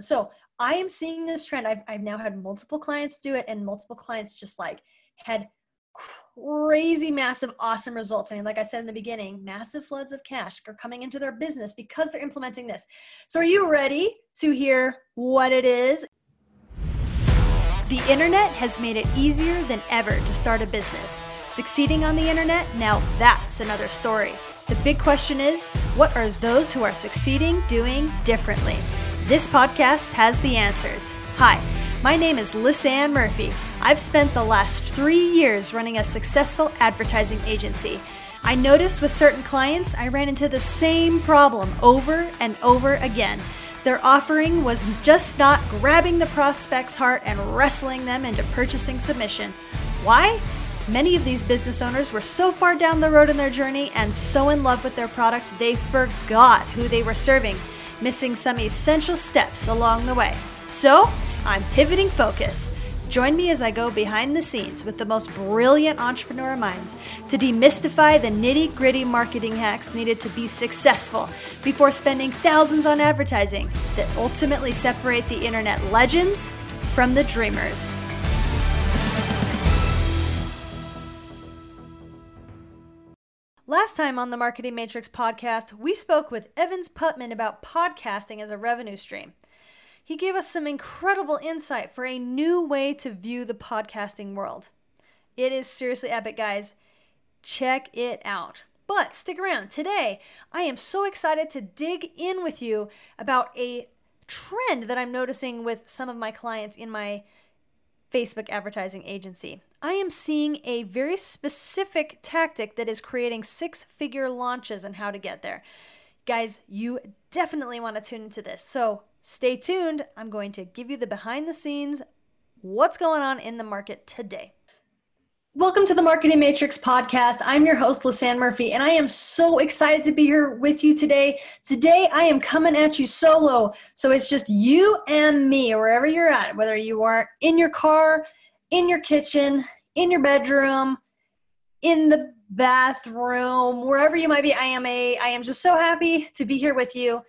So I am seeing this trend. I've, I've now had multiple clients do it, and multiple clients just like had crazy, massive, awesome results. I mean, like I said in the beginning, massive floods of cash are coming into their business because they're implementing this. So, are you ready to hear what it is? The internet has made it easier than ever to start a business. Succeeding on the internet, now that's another story. The big question is what are those who are succeeding doing differently? This podcast has the answers. Hi, my name is Lisanne Murphy. I've spent the last three years running a successful advertising agency. I noticed with certain clients, I ran into the same problem over and over again. Their offering was just not grabbing the prospect's heart and wrestling them into purchasing submission. Why? Many of these business owners were so far down the road in their journey and so in love with their product, they forgot who they were serving, missing some essential steps along the way. So, I'm pivoting focus. Join me as I go behind the scenes with the most brilliant entrepreneur minds to demystify the nitty gritty marketing hacks needed to be successful before spending thousands on advertising that ultimately separate the internet legends from the dreamers. Last time on the Marketing Matrix podcast, we spoke with Evans Putman about podcasting as a revenue stream. He gave us some incredible insight for a new way to view the podcasting world. It is seriously epic, guys. Check it out. But stick around. Today, I am so excited to dig in with you about a trend that I'm noticing with some of my clients in my Facebook advertising agency. I am seeing a very specific tactic that is creating six figure launches and how to get there. Guys, you definitely want to tune into this. So stay tuned. I'm going to give you the behind the scenes what's going on in the market today. Welcome to the Marketing Matrix podcast. I'm your host, Lisanne Murphy, and I am so excited to be here with you today. Today, I am coming at you solo. So it's just you and me, wherever you're at, whether you are in your car, in your kitchen, in your bedroom, in the bathroom, wherever you might be. I am a I am just so happy to be here with you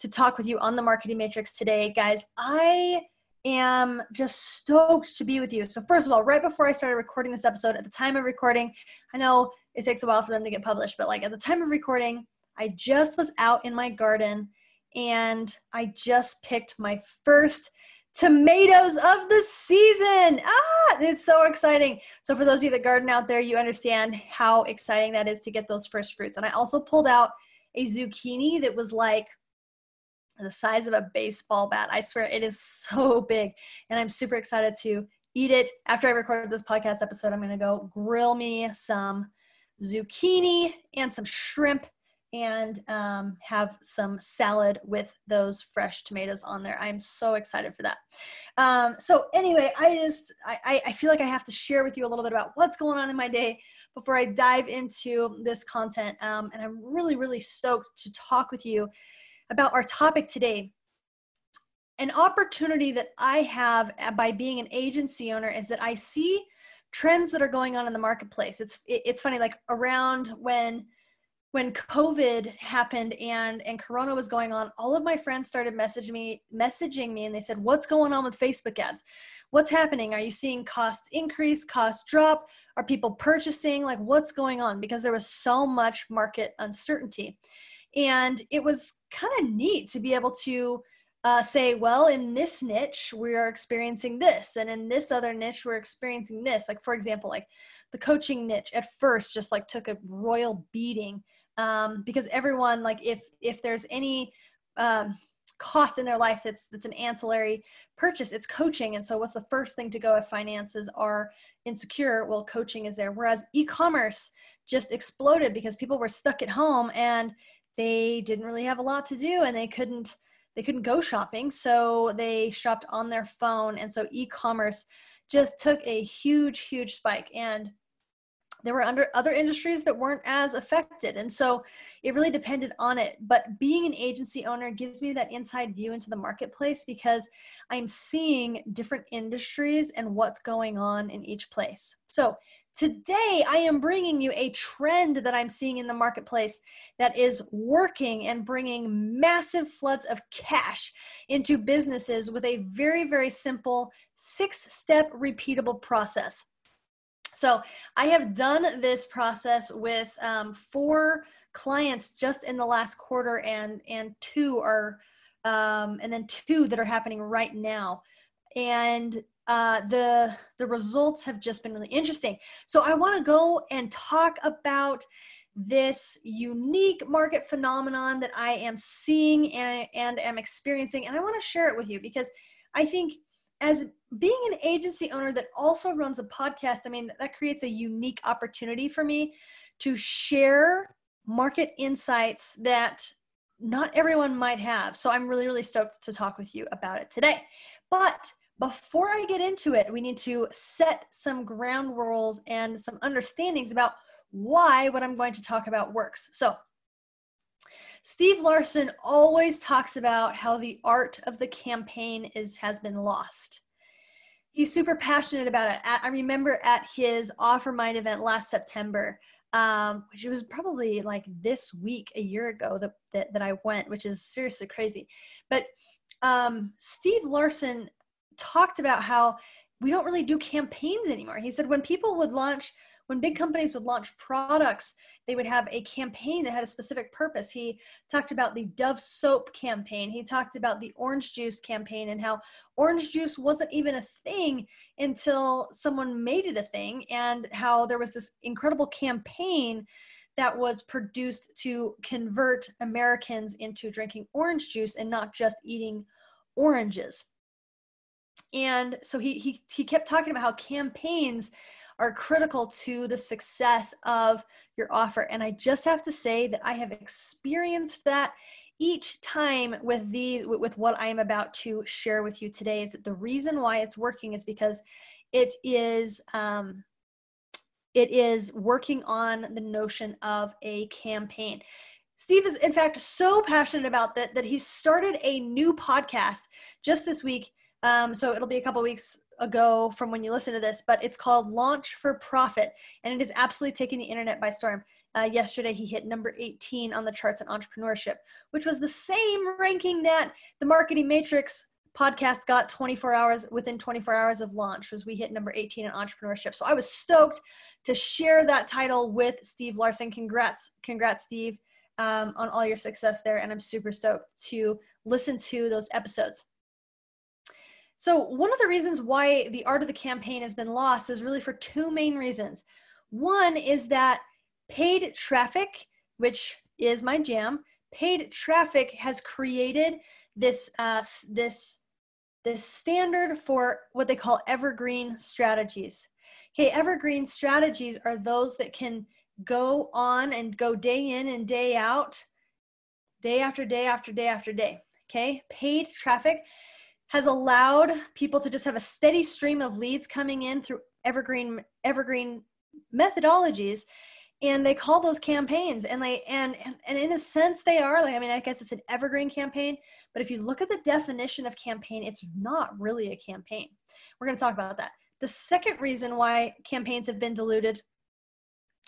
to talk with you on the Marketing Matrix today. Guys, I am just stoked to be with you. So, first of all, right before I started recording this episode, at the time of recording, I know it takes a while for them to get published, but like at the time of recording, I just was out in my garden and I just picked my first tomatoes of the season. Ah, it's so exciting. So, for those of you that garden out there, you understand how exciting that is to get those first fruits. And I also pulled out a zucchini that was like the size of a baseball bat. I swear it is so big. And I'm super excited to eat it. After I record this podcast episode, I'm going to go grill me some zucchini and some shrimp and um, have some salad with those fresh tomatoes on there. I'm so excited for that. Um, so anyway, I just I, I feel like I have to share with you a little bit about what's going on in my day before I dive into this content. Um, and I'm really really stoked to talk with you about our topic today. An opportunity that I have by being an agency owner is that I see trends that are going on in the marketplace. It's it's funny like around when when covid happened and and corona was going on all of my friends started messaging me messaging me and they said what's going on with facebook ads? What's happening? Are you seeing costs increase costs drop? Are people purchasing? Like what's going on? Because there was so much market uncertainty and it was kind of neat to be able to uh, say, well, in this niche, we are experiencing this, and in this other niche, we're experiencing this. Like, for example, like the coaching niche at first just like took a royal beating um, because everyone, like, if if there's any um, cost in their life that's that's an ancillary purchase, it's coaching. And so, what's the first thing to go if finances are insecure? Well, coaching is there. Whereas e-commerce just exploded because people were stuck at home and they didn't really have a lot to do and they couldn't they couldn't go shopping. So they shopped on their phone. And so e-commerce just took a huge huge spike. And there were under other industries that weren't as affected. And so it really depended on it. But being an agency owner gives me that inside view into the marketplace because i'm seeing different industries and what's going on in each place. So Today, I am bringing you a trend that I'm seeing in the marketplace that is working and bringing massive floods of cash into businesses with a very, very simple six step repeatable process. So, I have done this process with um, four clients just in the last quarter, and, and two are, um, and then two that are happening right now. And uh, the the results have just been really interesting. So I want to go and talk about this unique market phenomenon that I am seeing and, and am experiencing, and I want to share it with you because I think as being an agency owner that also runs a podcast, I mean that creates a unique opportunity for me to share market insights that not everyone might have. So I'm really, really stoked to talk with you about it today. But before I get into it, we need to set some ground rules and some understandings about why what I'm going to talk about works. So, Steve Larsen always talks about how the art of the campaign is has been lost. He's super passionate about it. I remember at his Offer Offermind event last September, um, which was probably like this week, a year ago that, that, that I went, which is seriously crazy. But um, Steve Larsen talked about how we don't really do campaigns anymore. He said when people would launch, when big companies would launch products, they would have a campaign that had a specific purpose. He talked about the Dove soap campaign. He talked about the orange juice campaign and how orange juice wasn't even a thing until someone made it a thing, and how there was this incredible campaign that was produced to convert Americans into drinking orange juice and not just eating oranges and so he he he kept talking about how campaigns are critical to the success of your offer. And i just have to say that i have experienced that each time with these with what i am about to share with you today is that the reason why it's working is because it is um, it is working on the notion of a campaign. Steve is, in fact, so passionate about that that he started a new podcast just this week um, so it'll be a couple weeks ago from when you listen to this, but it's called Launch for Profit, and it is absolutely taking the internet by storm. Uh, yesterday, he hit number 18 on the charts in entrepreneurship, which was the same ranking that the Marketing Matrix podcast got 24 hours within 24 hours of launch was we hit number 18 in entrepreneurship. So i was stoked to share that title with steve larsen. Congrats congrats steve um, on all your success there and i'm super stoked to listen to those episodes so, one of the reasons why the art of the campaign has been lost is really for two main reasons. One is that paid traffic, which is my jam, paid traffic has created this uh, this this standard for what they call evergreen strategies. Okay, evergreen strategies are those that can go on and go day in and day out, day after day after day after day. Okay, paid traffic has allowed people to just have a steady stream of leads coming in through evergreen evergreen methodologies. And they call those campaigns and they and, and in a sense they are like i mean i guess it's an evergreen campaign but if you look at the definition of campaign it's not really a campaign. We're going to talk about that. The second reason why campaigns have been diluted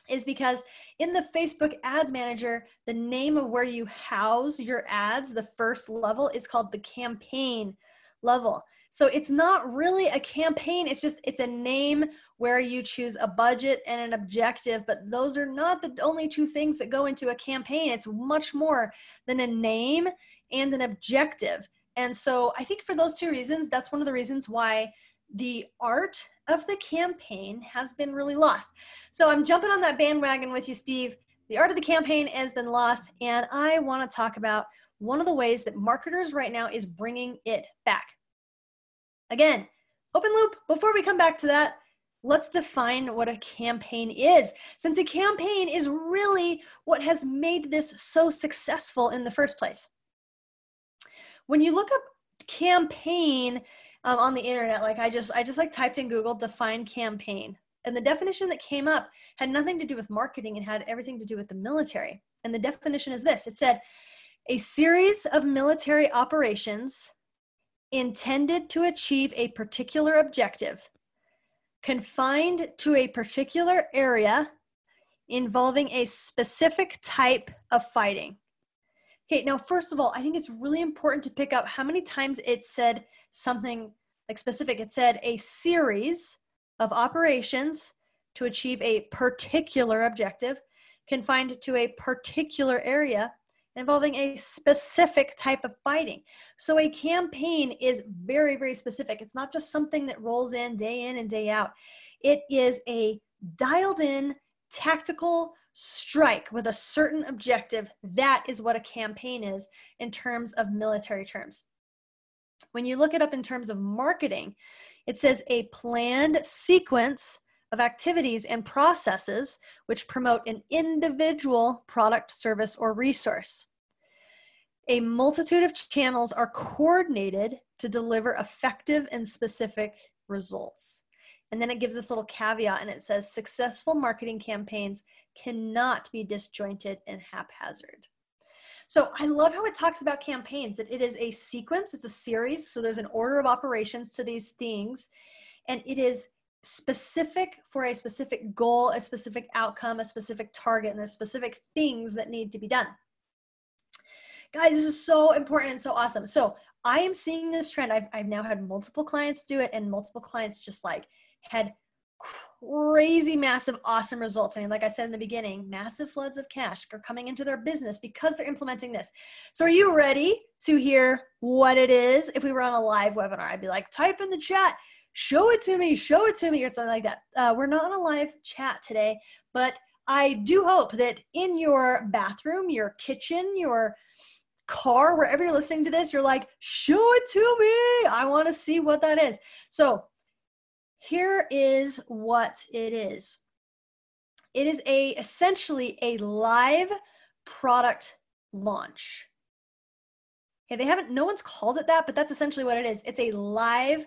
is because in the Facebook ads manager, the name of where you house your ads, the first level is called the campaign level. So it's not really a campaign, it's just it's a name where you choose a budget and an objective, but those are not the only two things that go into a campaign. It's much more than a name and an objective. And so I think for those two reasons, that's one of the reasons why the art of the campaign has been really lost. So I'm jumping on that bandwagon with you, Steve. The art of the campaign has been lost, and I want to talk about one of the ways that marketers right now is bringing it back. Again, open loop, before we come back to that, let's define what a campaign is, since a campaign is really what has made this so successful in the first place. When you look up campaign um, on the internet, like I just, I just like typed in Google define campaign, and the definition that came up had nothing to do with marketing and had everything to do with the military. And the definition is this: it said a series of military operations intended to achieve a particular objective, confined to a particular area involving a specific type of fighting. Okay, now, first of all, I think it's really important to pick up how many times it said something like specific. It said a series of operations to achieve a particular objective confined to a particular area involving a specific type of fighting. So a campaign is very, very specific. It's not just something that rolls in day in and day out. It is a dialed in tactical strike with a certain objective. That is what a campaign is in terms of military terms. When you look it up in terms of marketing, it says a planned sequence of activities and processes which promote an individual product, service, or resource. A multitude of channels are coordinated to deliver effective and specific results. And then it gives this little caveat and it says successful marketing campaigns cannot be disjointed and haphazard. So I love how it talks about campaigns, that it is a sequence, it's a series. So there's an order of operations to these things, and it is specific for a specific goal, a specific outcome, a specific target, and there's specific things that need to be done. Guys, this is so important and so awesome. So I am seeing this trend. I've, I've now had multiple clients do it, and multiple clients just like had crazy, massive, awesome results. I mean, like I said in the beginning, massive floods of cash are coming into their business because they're implementing this. So, are you ready to hear what it is? If we were on a live webinar, I'd be like, type in the chat, show it to me, show it to me, or something like that. Uh, we're not on a live chat today, but I do hope that in your bathroom, your kitchen, your car, wherever you're listening to this, you're like, show it to me. I want to see what that is. So, here is what it is. It is a essentially a live product launch. Okay, they haven't no one's called it that, but that's essentially what it is. It's a live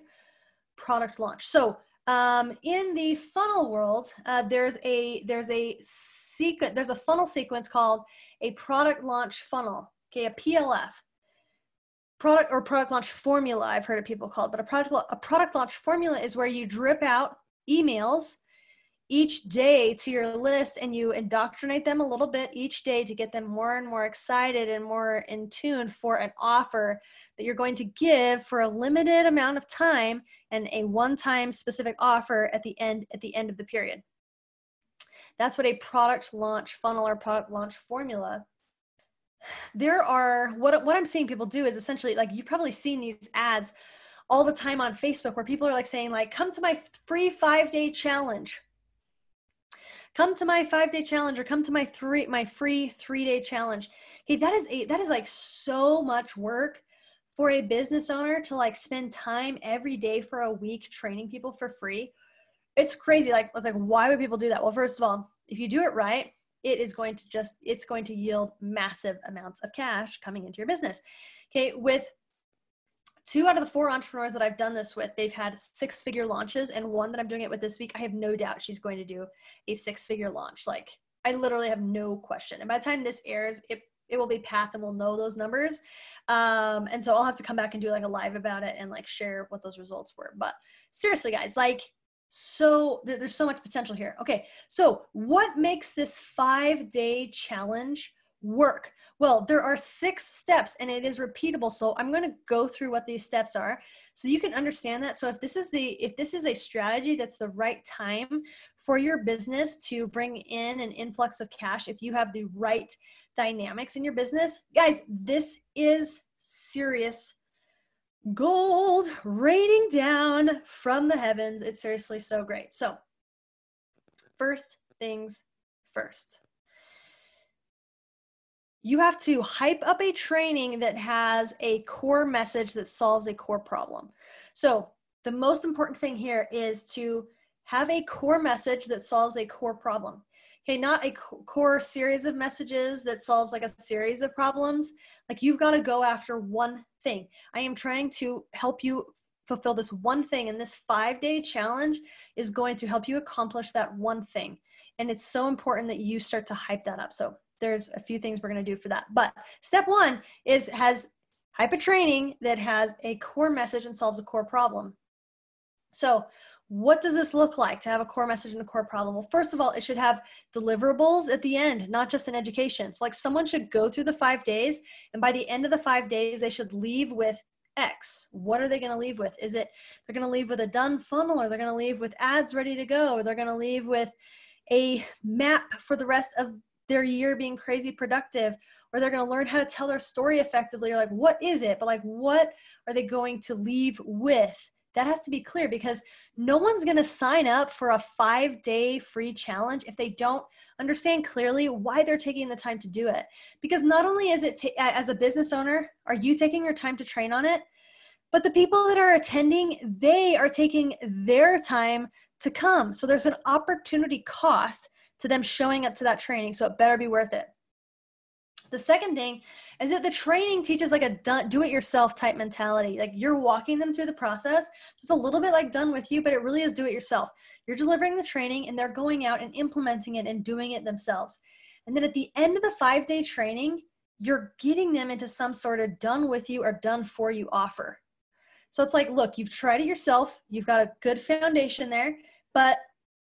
product launch. So um, in the funnel world, uh, there's a there's a sequence there's a funnel sequence called a product launch funnel. Okay, a PLF product or product launch formula i've heard of people called it, but a product a product launch formula is where you drip out emails each day to your list and you indoctrinate them a little bit each day to get them more and more excited and more in tune for an offer that you're going to give for a limited amount of time and a one-time specific offer at the end at the end of the period that's what a product launch funnel or product launch formula there are what what I'm seeing people do is essentially like you've probably seen these ads all the time on Facebook where people are like saying like come to my free 5-day challenge. Come to my 5-day challenge or come to my 3 my free 3-day challenge. Okay, that is a that is like so much work for a business owner to like spend time every day for a week training people for free. It's crazy like it's like why would people do that? Well, first of all, if you do it right, it is going to just it's going to yield massive amounts of cash coming into your business okay with two out of the four entrepreneurs that I've done this with, they've had six figure launches. And one that I'm doing it with this week, I have no doubt she's going to do a six figure launch. Like, I literally have no question. And by the time this airs, it, it will be past and we'll know those numbers. Um, and so I'll have to come back and do like a live about it and like share what those results were. But seriously, guys, like, so there's so much potential here. Okay, so what makes this five day challenge work? Well, there are six steps and it is repeatable. So I'm going to go through what these steps are so you can understand that. So if this is the if this is a strategy that's the right time for your business to bring in an influx of cash, if you have the right dynamics in your business, guys, this is serious gold raining down from the heavens. It's seriously so great. So, first things first. You have to hype up a training that has a core message that solves a core problem. So, the most important thing here is to have a core message that solves a core problem. Okay, not a core series of messages that solves like a series of problems. Like you've got to go after one thing. I am trying to help you fulfill this one thing, and this five day challenge is going to help you accomplish that one thing. And it's so important that you start to hype that up. So there's a few things we're going to do for that. But step one is has hype a training that has a core message and solves a core problem. So, what does this look like to have a core message and a core problem? Well, first of all, it should have deliverables at the end, not just an education. So, like someone should go through the five days, and by the end of the five days, they should leave with X. What are they going to leave with? Is it they're going to leave with a done funnel, or they're going to leave with ads ready to go, or they're going to leave with a map for the rest of their year being crazy productive, or they're going to learn how to tell their story effectively, or like, what is it? But like, what are they going to leave with? that has to be clear because no one's going to sign up for a five day free challenge if they don't understand clearly why they're taking the time to do it. Because not only is it, t- as a business owner, are you taking your time to train on it, but the people that are attending, they are taking their time to come. So there's an opportunity cost to them showing up to that training. So it better be worth it. The second thing is that the training teaches like a do it yourself type mentality. Like you're walking them through the process. It's a little bit like done with you, but it really is do it yourself. You're delivering the training and they're going out and implementing it and doing it themselves. And then at the end of the five day training, you're getting them into some sort of done with you or done for you offer. So it's like, look, you've tried it yourself, you've got a good foundation there, but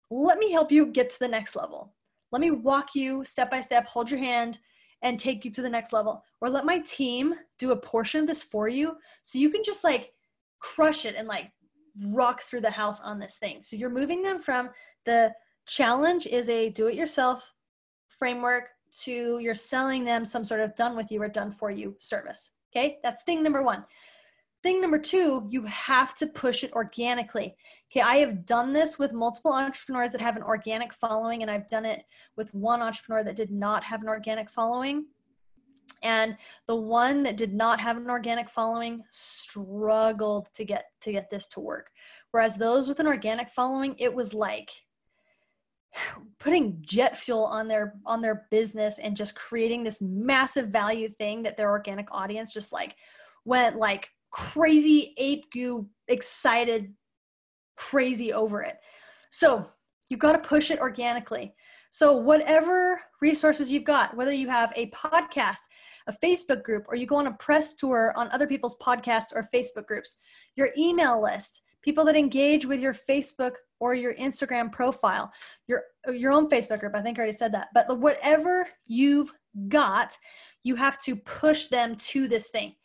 let me help you get to the next level. Let me walk you step by step, hold your hand, and take you to the next level. Or let my team do a portion of this for you so you can just like crush it and like rock through the house on this thing. So you're moving them from the challenge is a do it yourself framework to you're selling them some sort of done with you or done for you service. Okay? That's thing number one Thing number two, you have to push it organically. Okay, I have done this with multiple entrepreneurs that have an organic following, and I've done it with one entrepreneur that did not have an organic following. And the one that did not have an organic following struggled to get to get this to work. Whereas those with an organic following, it was like putting jet fuel on their on their business and just creating this massive value thing that their organic audience just like went like crazy ape goo excited crazy over it. So you've got to push it organically. So whatever resources you've got whether you have a podcast a facebook group or you go on a press tour on other people's podcasts or facebook groups your email list people that engage with your facebook or your instagram profile your your own facebook group i think i already said that but whatever you've got you have to push them to this thing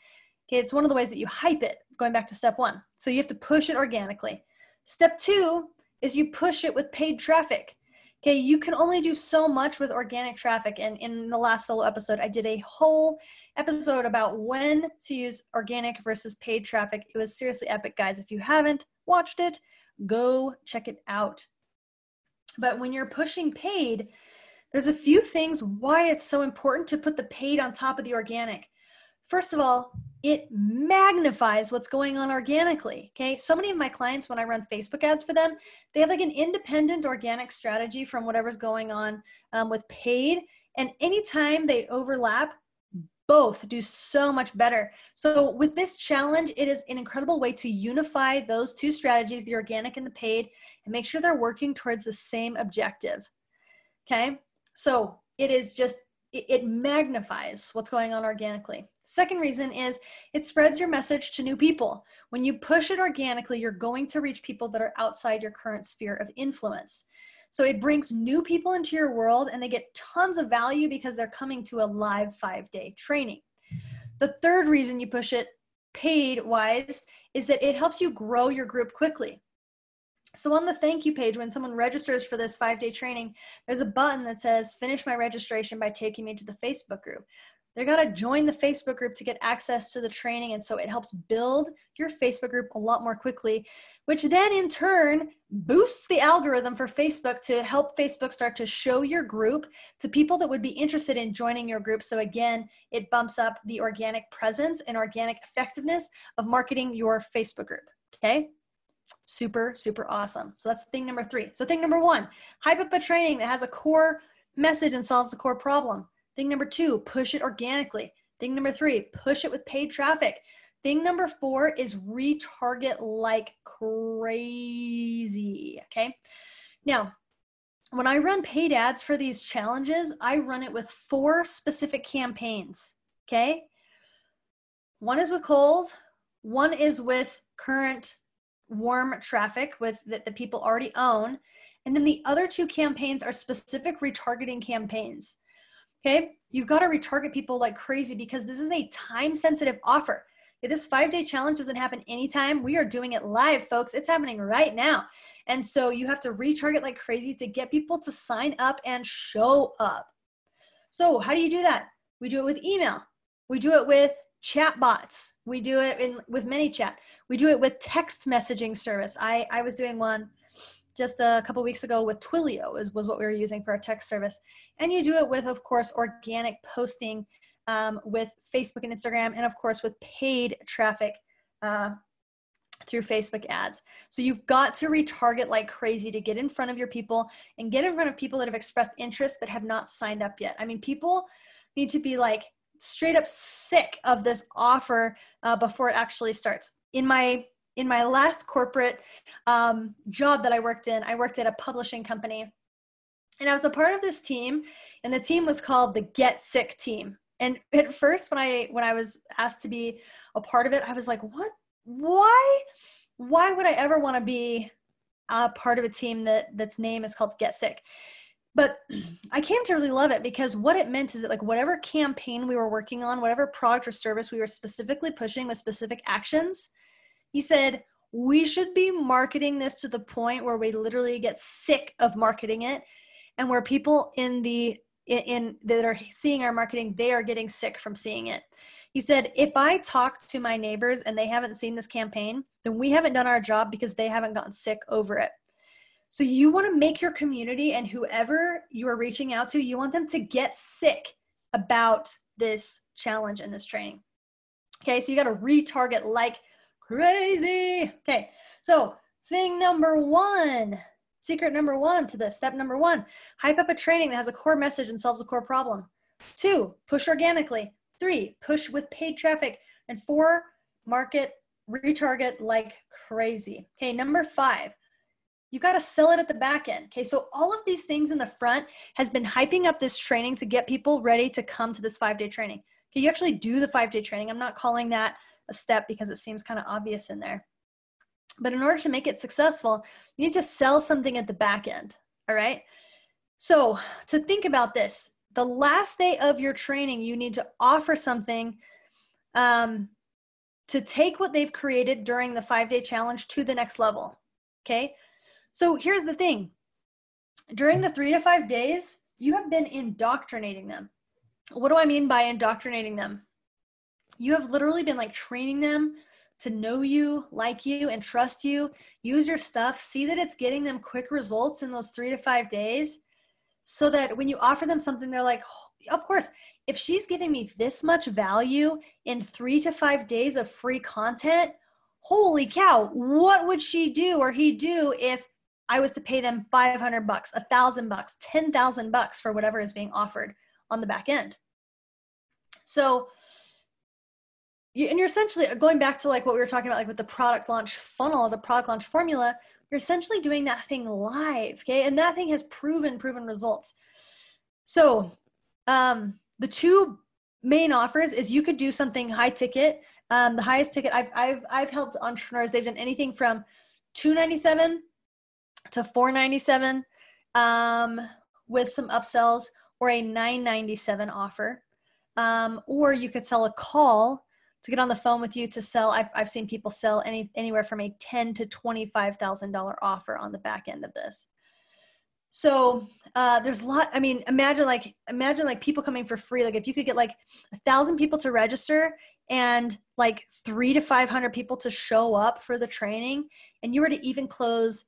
Okay, it's one of the ways that you hype it, going back to step one. So you have to push it organically. Step two is you push it with paid traffic. Okay, you can only do so much with organic traffic. And in the last solo episode, I did a whole episode about when to use organic versus paid traffic. It was seriously epic, guys. If you haven't watched it, go check it out. But when you're pushing paid, there's a few things why it's so important to put the paid on top of the organic. First of all, it magnifies what's going on organically. Okay. So many of my clients, when I run Facebook ads for them, they have like an independent organic strategy from whatever's going on um, with paid. And anytime they overlap, both do so much better. So, with this challenge, it is an incredible way to unify those two strategies, the organic and the paid, and make sure they're working towards the same objective. Okay. So, it is just, it magnifies what's going on organically. Second reason is it spreads your message to new people. When you push it organically, you're going to reach people that are outside your current sphere of influence. So it brings new people into your world and they get tons of value because they're coming to a live five day training. The third reason you push it paid wise is that it helps you grow your group quickly. So on the thank you page, when someone registers for this five day training, there's a button that says finish my registration by taking me to the Facebook group they're to join the Facebook group to get access to the training. And so it helps build your Facebook group a lot more quickly, which then in turn boosts the algorithm for Facebook to help Facebook start to show your group to people that would be interested in joining your group. So again, it bumps up the organic presence and organic effectiveness of marketing your Facebook group. Okay. Super, super awesome. So that's thing number three. So thing number one, hype up a training that has a core message and solves a core problem. Thing number two, push it organically. Thing number three, push it with paid traffic. Thing number four is retarget like crazy. Okay. Now, when I run paid ads for these challenges, I run it with four specific campaigns. Okay. One is with Kohl's, one is with current warm traffic with that the people already own. And then the other two campaigns are specific retargeting campaigns. Okay, you've got to retarget people like crazy because this is a time sensitive offer. This five day challenge doesn't happen anytime, we are doing it live, folks. It's happening right now. And so you have to retarget like crazy to get people to sign up and show up. So, how do you do that? We do it with email, we do it with chat bots, we do it in, with ManyChat, we do it with text messaging service. I, I was doing one just a couple weeks ago with Twilio is, was what we were using for our text service. And you do it with, of course, organic posting um, with Facebook and Instagram, and of course with paid traffic uh, through Facebook ads. So you've got to retarget like crazy to get in front of your people and get in front of people that have expressed interest but have not signed up yet. I mean, people need to be like straight up sick of this offer uh, before it actually starts. In my in my last corporate um, job that I worked in, I worked at a publishing company, and I was a part of this team, and the team was called the Get Sick Team. And at first, when I when I was asked to be a part of it, I was like, "What? Why? Why would I ever want to be a part of a team that that's name is called Get Sick?" But I came to really love it because what it meant is that like whatever campaign we were working on, whatever product or service we were specifically pushing with specific actions, he said we should be marketing this to the point where we literally get sick of marketing it and where people in the in, in that are seeing our marketing they are getting sick from seeing it. He said if i talk to my neighbors and they haven't seen this campaign then we haven't done our job because they haven't gotten sick over it so you want to make your community and whoever you are reaching out to you want them to get sick about this challenge and this training okay so you got to retarget like crazy okay so thing number one Secret number one to this, step number one, hype up a training that has a core message and solves a core problem. Two, push organically. Three, push with paid traffic. And four, market, retarget like crazy. Okay, number five, you got to sell it at the back end. Okay, so all of these things in the front has been hyping up this training to get people ready to come to this five day training. Okay, you actually do the five day training. I'm not calling that a step because it seems kind of obvious in there. But in order to make it successful, you need to sell something at the back end. All right. So to think about this, the last day of your training, you need to offer something um, to take what they've created during the five day challenge to the next level. Okay. So here's the thing during the mm. three to five days, you have been indoctrinating them. What do I mean by indoctrinating them? You have literally been like training them to know you, like you, and trust you. Use your stuff. See that it's getting them quick results in those three to five days so that when you offer them something, they're like, oh, of course, if she's giving me this much value in three to five days of free content, holy cow, what would she do or he do if I was to pay them 500 bucks, a thousand bucks, 10,000 bucks for whatever is being offered on the back end? So, and you're essentially going back to like what we were talking about like with the product launch funnel the product launch formula you're essentially doing that thing live okay? And that thing has proven proven results. So um the two main offers is you could do something high ticket. Um the highest ticket i've i've, I've helped entrepreneurs. They've done anything from 297 to 497 um with some upsells or a 997 offer um, or you could sell a call to get on the phone with you to sell. I've, I've seen people sell any anywhere from a ten to twenty five thousand dollar offer on the back end of this. So uh, there's a lot. I mean, imagine like imagine like people coming for free. Like if you could get like a thousand people to register and like three to five hundred people to show up for the training, and you were to even close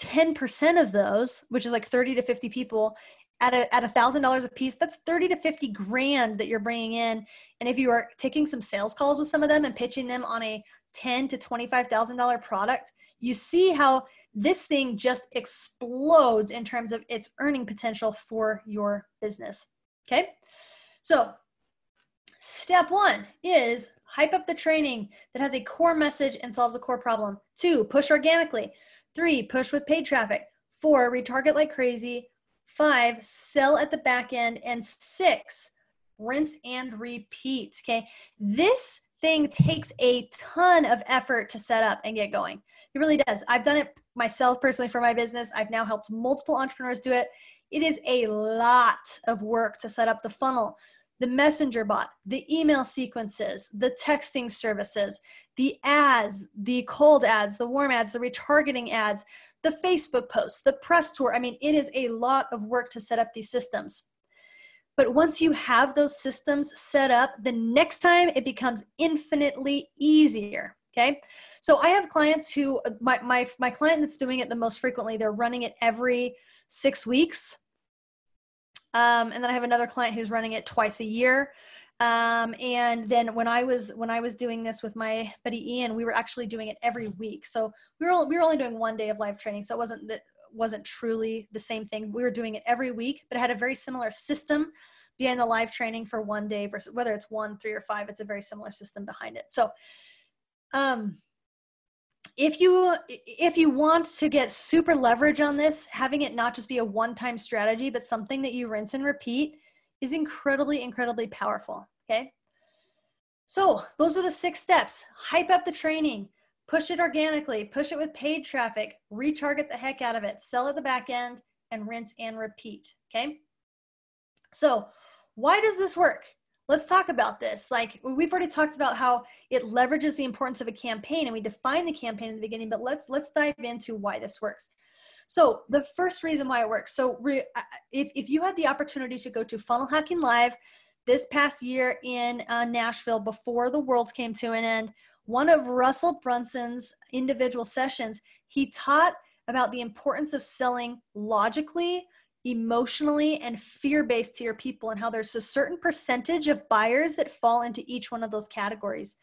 10% of those, which is like 30 to 50 people, at a at a thousand dollars a piece that's 30 to 50 grand that you're bringing in. And if you are taking some sales calls with some of them and pitching them on a 10 to 25 thousand dollar product you see how this thing just explodes in terms of its earning potential for your business okay? So step one is hype up the training that has a core message and solves a core problem. Two push organically three push with paid traffic four retarget like crazy Five, sell at the back end. And six, rinse and repeat. Okay. This thing takes a ton of effort to set up and get going. It really does. I've done it myself personally for my business. I've now helped multiple entrepreneurs do it. It is a lot of work to set up the funnel, the messenger bot, the email sequences, the texting services, the ads, the cold ads, the warm ads, the retargeting ads, the Facebook posts, the press tour. I mean, it is a lot of work to set up these systems. But once you have those systems set up, the next time it becomes infinitely easier. Okay. So I have clients who my my my client that's doing it the most frequently, they're running it every six weeks. Um, and then I have another client who's running it twice a year. Um, and then when I was when I was doing this with my buddy Ian, we were actually doing it every week. So we were we were only doing one day of live training, so it wasn't that wasn't truly the same thing. We were doing it every week, but it had a very similar system behind the live training for one day versus whether it's one, three, or five. It's a very similar system behind it. So, um, if you if you want to get super leverage on this having it not just be a one time strategy but something that you rinse and repeat is incredibly incredibly powerful okay? So those are the six steps. Hype up the training. Push it organically. Push it with paid traffic. Retarget the heck out of it. Sell at the back end and rinse and repeat okay? So why does this work let's talk about this. Like we've already talked about how it leverages the importance of a campaign and we define the campaign in the beginning, but let's let's dive into why this works. So the first reason why it works. So re, uh, if if you had the opportunity to go to Funnel Hacking Live this past year in uh, Nashville before the world came to an end, one of Russell Brunson's individual sessions, he taught about the importance of selling logically emotionally and fear based to your people and how there's a certain percentage of buyers that fall into each one of those categories.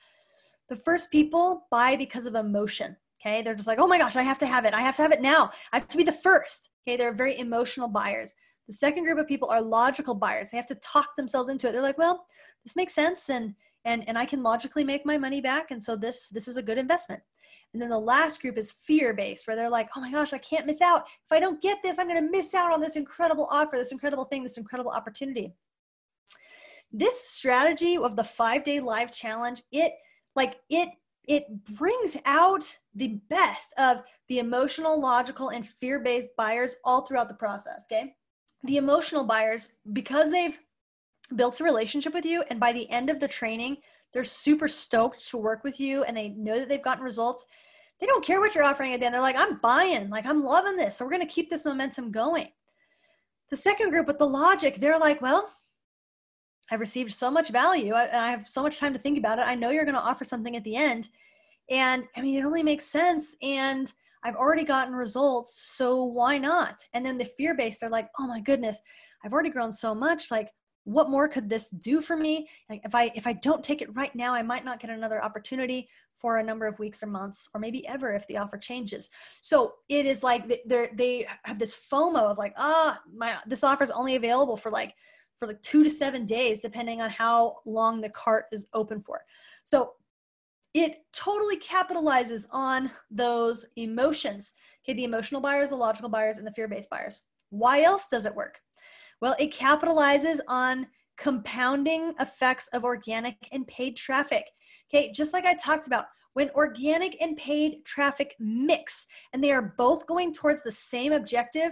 The first people buy because of emotion. Okay. They're just like, oh my gosh, I have to have it. I have to have it now. I have to be the first. Okay. They're very emotional buyers. The second group of people are logical buyers. They have to talk themselves into it. They're like, well, this makes sense and and and I can logically make my money back and so this this is a good investment. And then the last group is fear based, where they're like, oh my gosh, I can't miss out. If I don't get this, I'm going to miss out on this incredible offer, this incredible thing, this incredible opportunity. This strategy of the five day live challenge, it like it it brings out the best of the emotional, logical, and fear based buyers all throughout the process. Okay. The emotional buyers, because they've built a relationship with you, and by the end of the training, they're super stoked to work with you and they know that they've gotten results they don't care what you're offering at the end. They're like, I'm buying, like, I'm loving this. So we're going to keep this momentum going. The second group with the logic, they're like, well, I've received so much value. I, I have so much time to think about it. I know you're going to offer something at the end. And I mean, it only makes sense. And I've already gotten results. So why not? And then the fear based, they're like, oh my goodness, I've already grown so much. Like, what more could this do for me? If i if i don't take it right now i might not get another opportunity for a number of weeks or months or maybe ever if the offer changes. So it is like they they have this fomo of like ah my this offer is only available for like for like two to seven days depending on how long the cart is open for. So it totally capitalizes on those emotions. Okay the emotional buyers the logical buyers and the fear-based buyers. Why else does it work well, it capitalizes on compounding effects of organic and paid traffic. Okay, just like I talked about, when organic and paid traffic mix and they are both going towards the same objective,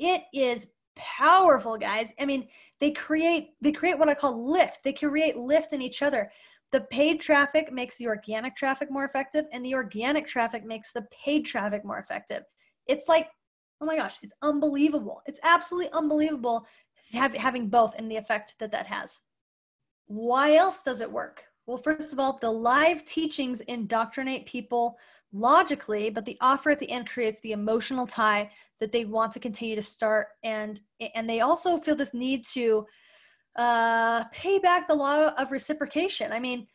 it is powerful, guys. I mean, they create they create what I call lift. They create lift in each other. The paid traffic makes the organic traffic more effective, and the organic traffic makes the paid traffic more effective. It's like, oh my gosh, it's unbelievable. It's absolutely unbelievable have, having both and the effect that that has. Why else does it work? Well, first of all, the live teachings indoctrinate people logically, but the offer at the end creates the emotional tie that they want to continue to start, and and they also feel this need to uh, pay back the law of reciprocation. I mean,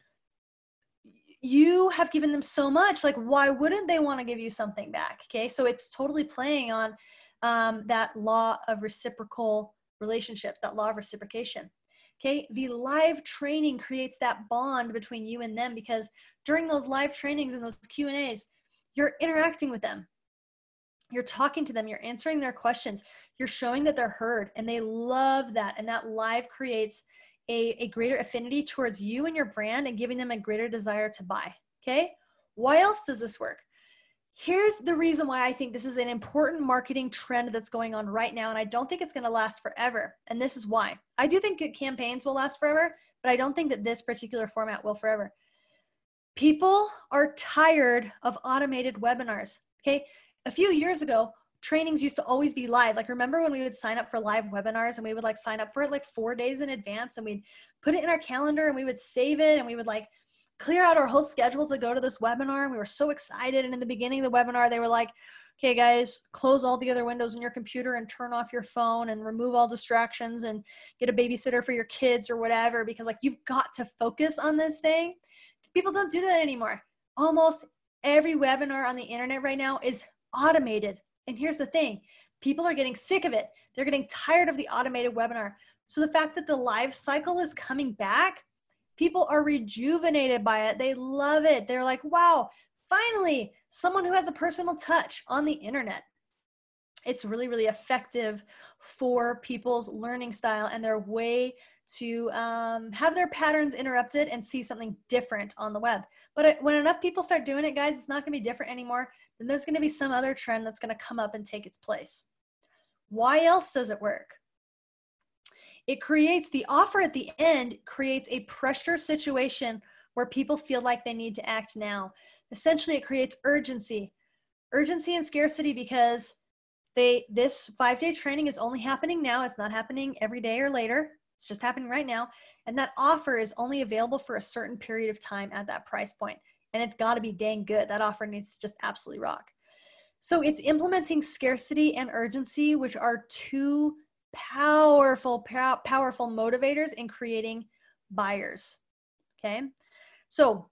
you have given them so much, like why wouldn't they want to give you something back? Okay, so it's totally playing on um, that law of reciprocal relationships, that law of reciprocation. Okay, the live training creates that bond between you and them because during those live trainings and those Q and A's, you're interacting with them. You're talking to them, you're answering their questions, you're showing that they're heard, and they love that. And that live creates a, a greater affinity towards you and your brand and giving them a greater desire to buy. Okay. Why else does this work? Here's the reason why I think this is an important marketing trend that's going on right now. And I don't think it's going to last forever. And this is why. I do think that campaigns will last forever, but I don't think that this particular format will forever. People are tired of automated webinars. Okay. A few years ago, trainings used to always be live. Like, remember when we would sign up for live webinars and we would like sign up for it like four days in advance and we'd put it in our calendar and we would save it and we would like clear out our whole schedule to go to this webinar. And we were so excited. And in the beginning of the webinar, they were like, okay, guys, close all the other windows in your computer and turn off your phone and remove all distractions and get a babysitter for your kids or whatever, because like you've got to focus on this thing. People don't do that anymore. Almost every webinar on the internet right now is automated. And here's the thing people are getting sick of it. They're getting tired of the automated webinar. So the fact that the live cycle is coming back, people are rejuvenated by it. They love it. They're like, wow, finally, someone who has a personal touch on the internet. It's really, really effective for people's learning style and their way to um, have their patterns interrupted and see something different on the web. But when enough people start doing it, guys, it's not going to be different anymore. Then there's going to be some other trend that's going to come up and take its place. Why else does it work? It creates the offer at the end, creates a pressure situation where people feel like they need to act now. Essentially, it creates urgency. Urgency and scarcity because they this five day training is only happening now. It's not happening every day or later. It's just happening right now. And that offer is only available for a certain period of time at that price point. And it's got to be dang good. That offer needs to just absolutely rock. So it's implementing scarcity and urgency, which are two powerful, powerful motivators in creating buyers. Okay. So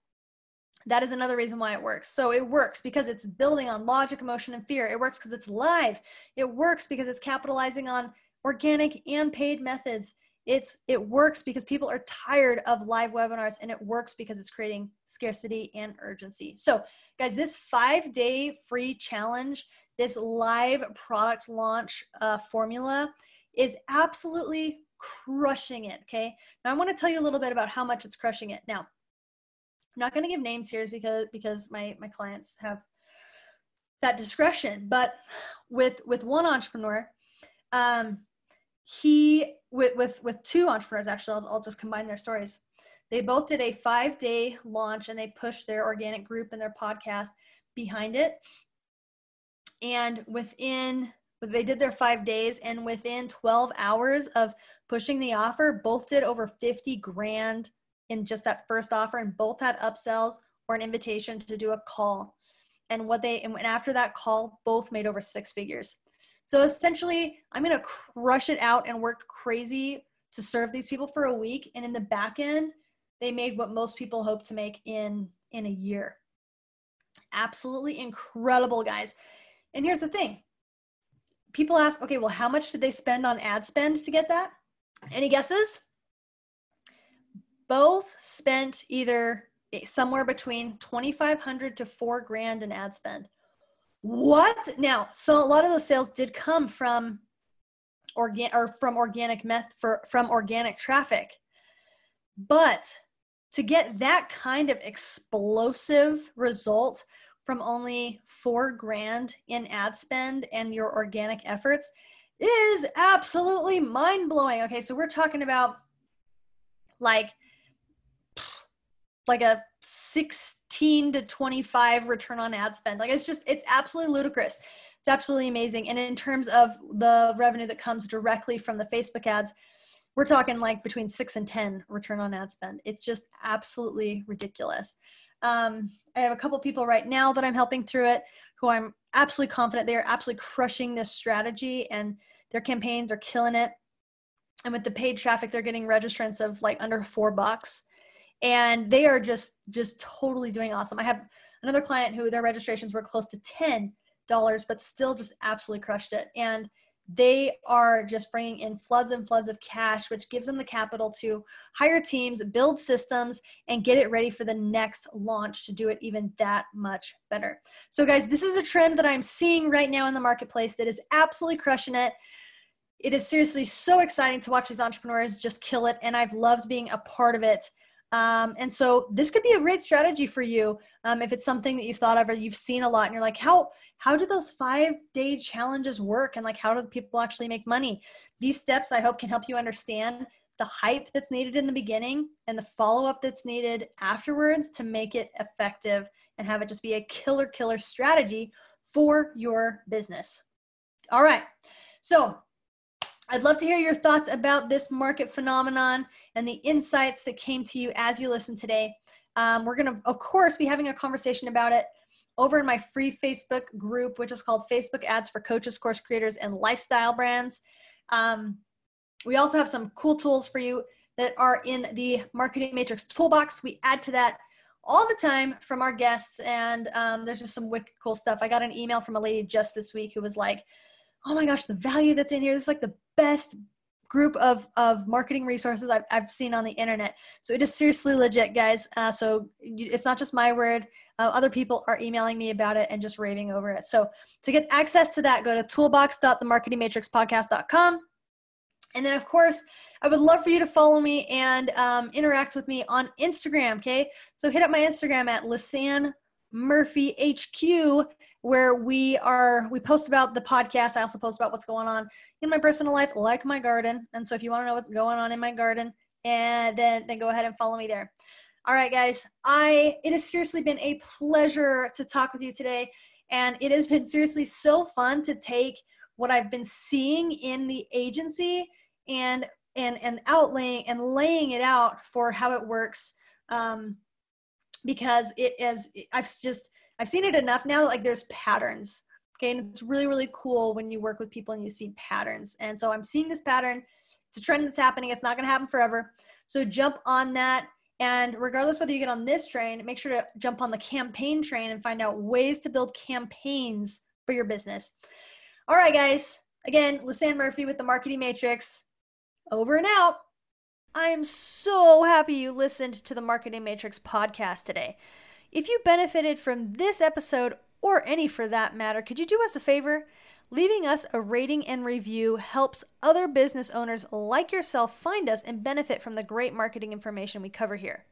that is another reason why it works. So it works because it's building on logic, emotion, and fear. It works because it's live. It works because it's capitalizing on organic and paid methods it's it works because people are tired of live webinars and it works because it's creating scarcity and urgency. So guys this five day free challenge this live product launch uh, formula is absolutely crushing it okay? Now i want to tell you a little bit about how much it's crushing it. Now i'm not going to give names here because because my my clients have that discretion but with with one entrepreneur um he with with with two entrepreneurs actually I'll, I'll just combine their stories. They both did a five day launch and they pushed their organic group and their podcast behind it. And within they did their five days and within 12 hours of pushing the offer both did over 50 grand in just that first offer and both had upsells or an invitation to do a call. And what they and after that call both made over six figures so essentially, I'm going to crush it out and work crazy to serve these people for a week. And in the back end, they made what most people hope to make in in a year. Absolutely incredible, guys. And here's the thing. People ask, okay, well, how much did they spend on ad spend to get that? Any guesses? Both spent either somewhere between 2500 to 4 grand in ad spend. What? Now, so a lot of those sales did come from organ or from organic meth for from organic traffic. But to get that kind of explosive result from only four grand in ad spend and your organic efforts is absolutely mind blowing. Okay, so we're talking about like like a 16 to 25 return on ad spend. Like it's just, it's absolutely ludicrous. It's absolutely amazing. And in terms of the revenue that comes directly from the Facebook ads, we're talking like between six and 10 return on ad spend. It's just absolutely ridiculous. Um, I have a couple people right now that I'm helping through it who I'm absolutely confident they are absolutely crushing this strategy and their campaigns are killing it. And with the paid traffic, they're getting registrants of like under four bucks and they are just just totally doing awesome i have another client who their registrations were close to $10 but still just absolutely crushed it and they are just bringing in floods and floods of cash which gives them the capital to hire teams build systems and get it ready for the next launch to do it even that much better so guys this is a trend that i'm seeing right now in the marketplace that is absolutely crushing it it is seriously so exciting to watch these entrepreneurs just kill it. And I've loved being a part of it. Um, and so this could be a great strategy for you um, if it's something that you've thought of or you've seen a lot and you're like, how how do those five day challenges work? And like how do people actually make money? These steps I hope can help you understand the hype that's needed in the beginning and the follow-up that's needed afterwards to make it effective and have it just be a killer killer strategy for your business. All right. So I'd love to hear your thoughts about this market phenomenon and the insights that came to you as you listen today. Um, we're going to, of course, be having a conversation about it over in my free Facebook group, which is called Facebook Ads for Coaches, Course Creators, and Lifestyle Brands. Um, we also have some cool tools for you that are in the Marketing Matrix Toolbox. We add to that all the time from our guests, and um, there's just some wicked cool stuff. I got an email from a lady just this week who was like, oh my gosh, the value that's in here. This is like the best group of, of marketing resources I've, I've seen on the internet. So it is seriously legit, guys. Uh, so it's not just my word. Uh, other people are emailing me about it and just raving over it. So to get access to that, go to toolbox.themarketingmatrixpodcast.com. And then, of course, I would love for you to follow me and um, interact with me on Instagram. Okay, so hit up my Instagram at Lisanne Murphy HQ where we are we post about the podcast. I also post about what's going on in my personal life, like my garden. And so if you want to know what's going on in my garden, and then then go ahead and follow me there. All right, guys. I it has seriously been a pleasure to talk with you today, and it has been seriously so fun to take what I've been seeing in the agency and and and outlaying and laying it out for how it works. Um, because it is I've just I've seen it enough now. Like there's patterns. Okay. And it's really, really cool when you work with people and you see patterns. And so I'm seeing this pattern. It's a trend that's happening. It's not going to happen forever. So jump on that. And regardless whether you get on this train, make sure to jump on the campaign train and find out ways to build campaigns for your business. All right, guys. Again, Lisanne Murphy with the Marketing Matrix. Over and out. I am so happy you listened to the Marketing Matrix podcast today. If you benefited from this episode, or any for that matter, could you do us a favor? Leaving us a rating and review helps other business owners like yourself find us and benefit from the great marketing information we cover here.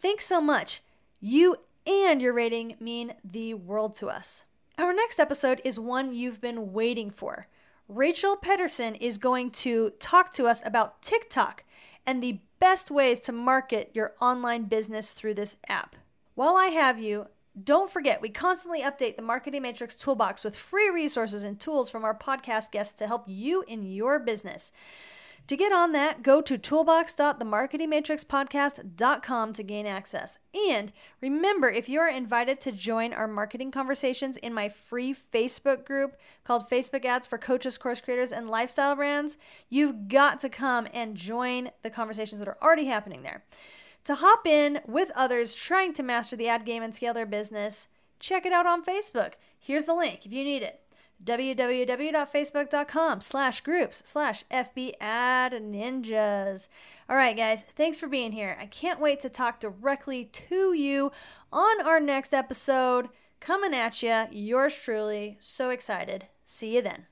Thanks so much. You and your rating mean the world to us. Our next episode is one you've been waiting for. Rachel Pedersen is going to talk to us about TikTok and the best ways to market your online business through this app. While I have you, don't forget, we constantly update the Marketing Matrix Toolbox with free resources and tools from our podcast guests to help you in your business. To get on that, go to toolbox.themarketingmatrixpodcast.com to gain access. And remember, if you are invited to join our marketing conversations in my free Facebook group called Facebook Ads for Coaches, Course Creators, and Lifestyle Brands, you've got to come and join the conversations that are already happening there. To hop in with others trying to master the ad game and scale their business, check it out on Facebook. Here's the link if you need it www.facebook.com slash groups slash FB ad ninjas. All right, guys, thanks for being here. I can't wait to talk directly to you on our next episode. Coming at you, yours truly. So excited. See you then.